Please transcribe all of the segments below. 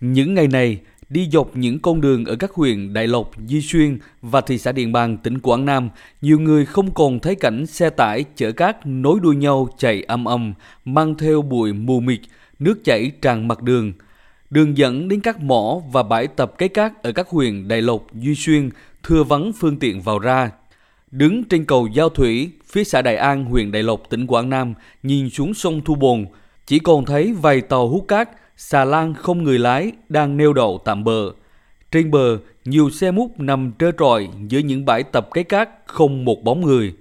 Những ngày này, đi dọc những con đường ở các huyện Đại Lộc, Di Xuyên và thị xã Điện Bàn, tỉnh Quảng Nam, nhiều người không còn thấy cảnh xe tải chở cát nối đuôi nhau chạy âm âm, mang theo bụi mù mịt, nước chảy tràn mặt đường. Đường dẫn đến các mỏ và bãi tập cái cát ở các huyện Đại Lộc, Duy Xuyên thưa vắng phương tiện vào ra. Đứng trên cầu Giao Thủy, phía xã Đại An, huyện Đại Lộc, tỉnh Quảng Nam, nhìn xuống sông Thu Bồn, chỉ còn thấy vài tàu hút cát, xà lan không người lái đang neo đậu tạm bờ. Trên bờ, nhiều xe múc nằm trơ trọi giữa những bãi tập cái cát không một bóng người.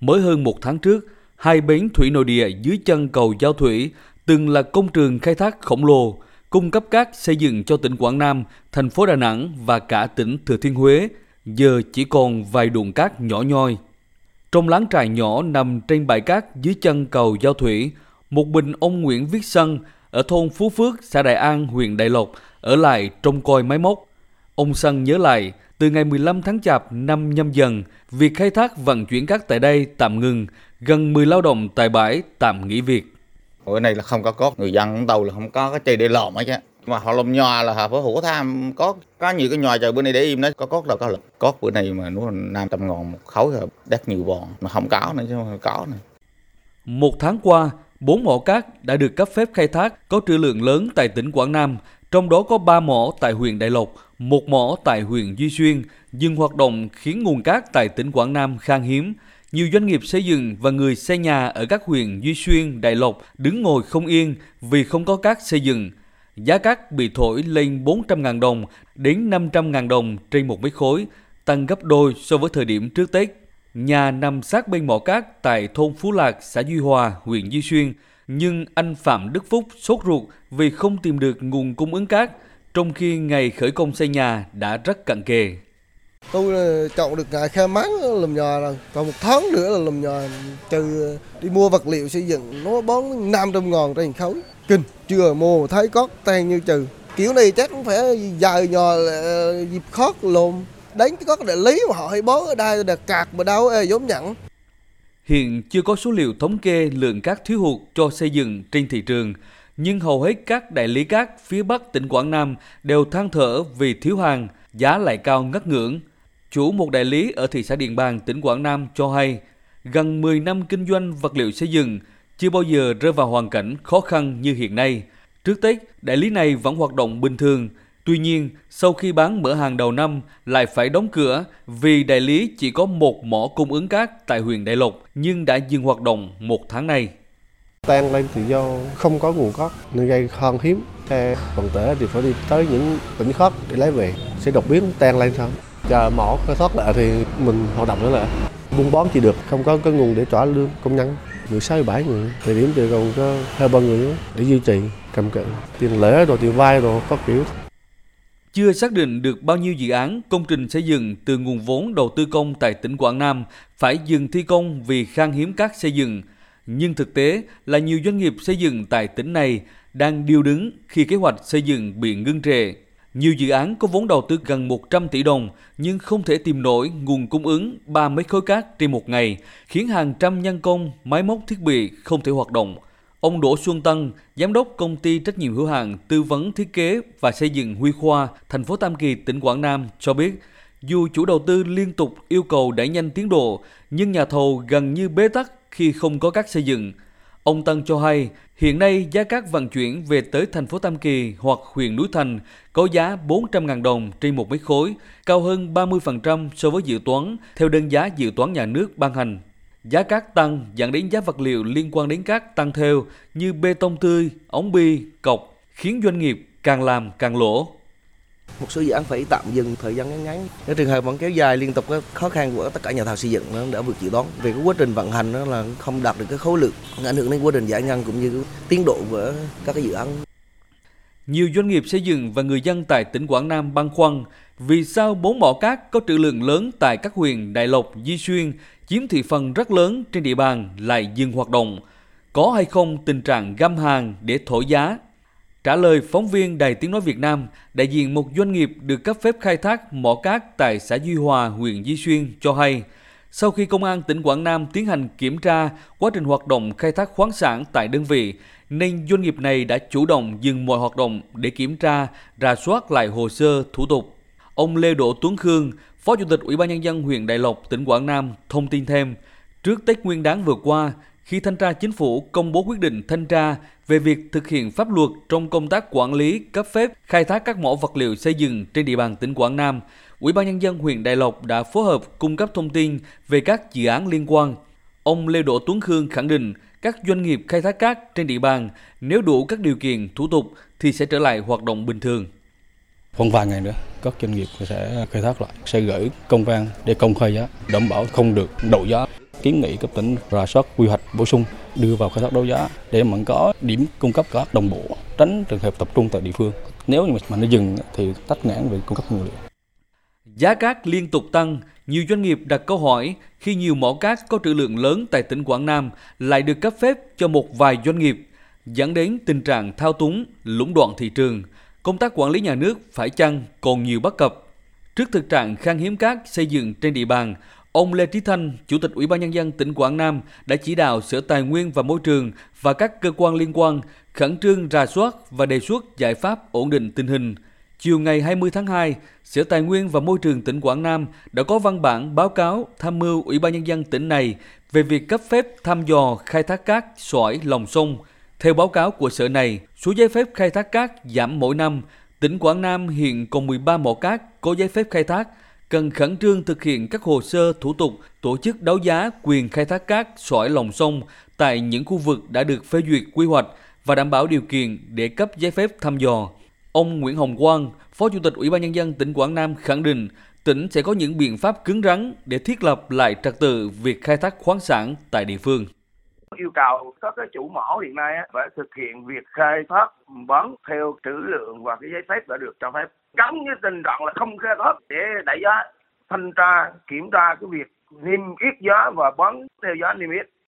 Mới hơn một tháng trước, hai bến thủy nội địa dưới chân cầu Giao Thủy từng là công trường khai thác khổng lồ, cung cấp cát xây dựng cho tỉnh Quảng Nam, thành phố Đà Nẵng và cả tỉnh Thừa Thiên Huế, giờ chỉ còn vài đụng cát nhỏ nhoi. Trong láng trại nhỏ nằm trên bãi cát dưới chân cầu Giao Thủy, một mình ông Nguyễn Viết Sân ở thôn Phú Phước, xã Đại An, huyện Đại Lộc ở lại trông coi máy móc. Ông Sân nhớ lại, từ ngày 15 tháng Chạp năm nhâm dần, việc khai thác vận chuyển cát tại đây tạm ngừng, gần 10 lao động tại bãi tạm nghỉ việc. Bữa này là không có cốt, người dân tàu là không có cái chơi để lòm hết chứ. Mà họ làm nhòa là họ phải hổ tham có có nhiều cái nhòa chờ bữa nay để im đấy có cốt là có lực cốt bữa này mà nó năm trăm ngàn một khối rồi đắt nhiều bòn mà không có nữa chứ không có nữa một tháng qua bốn mỏ cát đã được cấp phép khai thác có trữ lượng lớn tại tỉnh Quảng Nam trong đó có 3 mỏ tại huyện Đại Lộc, một mỏ tại huyện Duy Xuyên, dừng hoạt động khiến nguồn cát tại tỉnh Quảng Nam khan hiếm. Nhiều doanh nghiệp xây dựng và người xây nhà ở các huyện Duy Xuyên, Đại Lộc đứng ngồi không yên vì không có cát xây dựng. Giá cát bị thổi lên 400.000 đồng đến 500.000 đồng trên một mét khối, tăng gấp đôi so với thời điểm trước Tết. Nhà nằm sát bên mỏ cát tại thôn Phú Lạc, xã Duy Hòa, huyện Duy Xuyên, nhưng anh Phạm Đức Phúc sốt ruột vì không tìm được nguồn cung ứng cát, trong khi ngày khởi công xây nhà đã rất cận kề. Tôi ờ, chọn được ngày khai máng làm nhà rồi, còn một tháng nữa là làm nhà trừ ờ, đi mua vật liệu xây dựng nó bón 500 ngàn trên khối. Kinh, chưa mua thấy có tan như trừ. Kiểu này chắc cũng phải dài nhò ờ, dịp khó lồn đánh có đại lý mà họ hay bón ở đây là cạc mà đâu giống nhận Hiện chưa có số liệu thống kê lượng cát thiếu hụt cho xây dựng trên thị trường, nhưng hầu hết các đại lý cát phía Bắc tỉnh Quảng Nam đều than thở vì thiếu hàng, giá lại cao ngất ngưỡng. Chủ một đại lý ở thị xã Điện Bàn, tỉnh Quảng Nam cho hay, gần 10 năm kinh doanh vật liệu xây dựng chưa bao giờ rơi vào hoàn cảnh khó khăn như hiện nay. Trước Tết, đại lý này vẫn hoạt động bình thường, Tuy nhiên, sau khi bán mở hàng đầu năm lại phải đóng cửa vì đại lý chỉ có một mỏ cung ứng cát tại huyện Đại Lộc nhưng đã dừng hoạt động một tháng nay. Tan lên thì do không có nguồn cát nên gây khan hiếm. Xe vận tải thì phải đi tới những tỉnh khác để lấy về sẽ đột biến tan lên sao? Chờ mỏ khai thoát lại thì mình hoạt động nữa lại. Buôn bón chỉ được, không có cái nguồn để trả lương công nhân. Người sáu bảy người, thời điểm thì còn có hai ba người nữa để duy trì cầm cự tiền lễ rồi tiền vay rồi có kiểu chưa xác định được bao nhiêu dự án công trình xây dựng từ nguồn vốn đầu tư công tại tỉnh Quảng Nam phải dừng thi công vì khan hiếm cát xây dựng. Nhưng thực tế là nhiều doanh nghiệp xây dựng tại tỉnh này đang điêu đứng khi kế hoạch xây dựng bị ngưng trệ. Nhiều dự án có vốn đầu tư gần 100 tỷ đồng nhưng không thể tìm nổi nguồn cung ứng 3 mấy khối cát trên một ngày, khiến hàng trăm nhân công, máy móc thiết bị không thể hoạt động. Ông Đỗ Xuân Tân, giám đốc công ty trách nhiệm hữu hạn tư vấn thiết kế và xây dựng Huy Khoa, thành phố Tam Kỳ, tỉnh Quảng Nam cho biết, dù chủ đầu tư liên tục yêu cầu đẩy nhanh tiến độ, nhưng nhà thầu gần như bế tắc khi không có các xây dựng. Ông Tân cho hay, hiện nay giá cát vận chuyển về tới thành phố Tam Kỳ hoặc huyện Núi Thành có giá 400.000 đồng trên một mét khối, cao hơn 30% so với dự toán theo đơn giá dự toán nhà nước ban hành Giá cát tăng dẫn đến giá vật liệu liên quan đến cát tăng theo như bê tông tươi, ống bi, cọc, khiến doanh nghiệp càng làm càng lỗ. Một số dự án phải tạm dừng thời gian ngắn ngắn. Nếu trường hợp vẫn kéo dài liên tục cái khó khăn của tất cả nhà thầu xây dựng nó đã vượt dự đoán. Về cái quá trình vận hành nó là không đạt được cái khối lượng, ảnh hưởng đến quá trình giải ngân cũng như tiến độ của các cái dự án. Nhiều doanh nghiệp xây dựng và người dân tại tỉnh Quảng Nam băn khoăn vì sao bốn mỏ cát có trữ lượng lớn tại các huyện Đại Lộc, Di Xuyên chiếm thị phần rất lớn trên địa bàn lại dừng hoạt động. Có hay không tình trạng găm hàng để thổi giá? Trả lời phóng viên Đài Tiếng Nói Việt Nam, đại diện một doanh nghiệp được cấp phép khai thác mỏ cát tại xã Duy Hòa, huyện Di Xuyên cho hay, sau khi Công an tỉnh Quảng Nam tiến hành kiểm tra quá trình hoạt động khai thác khoáng sản tại đơn vị, nên doanh nghiệp này đã chủ động dừng mọi hoạt động để kiểm tra, rà soát lại hồ sơ, thủ tục. Ông Lê Đỗ Tuấn Khương, Phó Chủ tịch Ủy ban Nhân dân huyện Đại Lộc, tỉnh Quảng Nam thông tin thêm, trước Tết Nguyên đán vừa qua, khi Thanh tra Chính phủ công bố quyết định thanh tra về việc thực hiện pháp luật trong công tác quản lý, cấp phép, khai thác các mỏ vật liệu xây dựng trên địa bàn tỉnh Quảng Nam, Ủy ban Nhân dân huyện Đại Lộc đã phối hợp cung cấp thông tin về các dự án liên quan. Ông Lê Đỗ Tuấn Khương khẳng định các doanh nghiệp khai thác cát trên địa bàn nếu đủ các điều kiện thủ tục thì sẽ trở lại hoạt động bình thường. Khoảng vài ngày nữa, các doanh nghiệp sẽ khai thác lại, sẽ gửi công văn để công khai giá, đảm bảo không được đổ giá. Kiến nghị cấp tỉnh rà soát quy hoạch bổ sung đưa vào khai thác đấu giá để mà có điểm cung cấp các đồng bộ, tránh trường hợp tập trung tại địa phương. Nếu như mà nó dừng thì tách ngãn về cung cấp nguyên liệu. Giá cát liên tục tăng, nhiều doanh nghiệp đặt câu hỏi khi nhiều mỏ cát có trữ lượng lớn tại tỉnh Quảng Nam lại được cấp phép cho một vài doanh nghiệp, dẫn đến tình trạng thao túng, lũng đoạn thị trường. Công tác quản lý nhà nước phải chăng còn nhiều bất cập. Trước thực trạng khan hiếm cát xây dựng trên địa bàn, ông Lê Trí Thanh, Chủ tịch Ủy ban Nhân dân tỉnh Quảng Nam đã chỉ đạo Sở Tài nguyên và Môi trường và các cơ quan liên quan khẩn trương rà soát và đề xuất giải pháp ổn định tình hình, Chiều ngày 20 tháng 2, Sở Tài nguyên và Môi trường tỉnh Quảng Nam đã có văn bản báo cáo tham mưu Ủy ban Nhân dân tỉnh này về việc cấp phép thăm dò khai thác cát sỏi lòng sông. Theo báo cáo của sở này, số giấy phép khai thác cát giảm mỗi năm. Tỉnh Quảng Nam hiện còn 13 mỏ cát có giấy phép khai thác, cần khẩn trương thực hiện các hồ sơ thủ tục tổ chức đấu giá quyền khai thác cát sỏi lòng sông tại những khu vực đã được phê duyệt quy hoạch và đảm bảo điều kiện để cấp giấy phép thăm dò. Ông Nguyễn Hồng Quang, Phó Chủ tịch Ủy ban Nhân dân tỉnh Quảng Nam khẳng định tỉnh sẽ có những biện pháp cứng rắn để thiết lập lại trật tự việc khai thác khoáng sản tại địa phương yêu cầu các cái chủ mỏ hiện nay phải thực hiện việc khai thác, bón theo trữ lượng và cái giấy phép đã được cho phép. Cấm với tình trạng là không khai thác để đẩy giá thanh tra, kiểm tra cái việc niêm yết giá và bán theo giá niêm yết.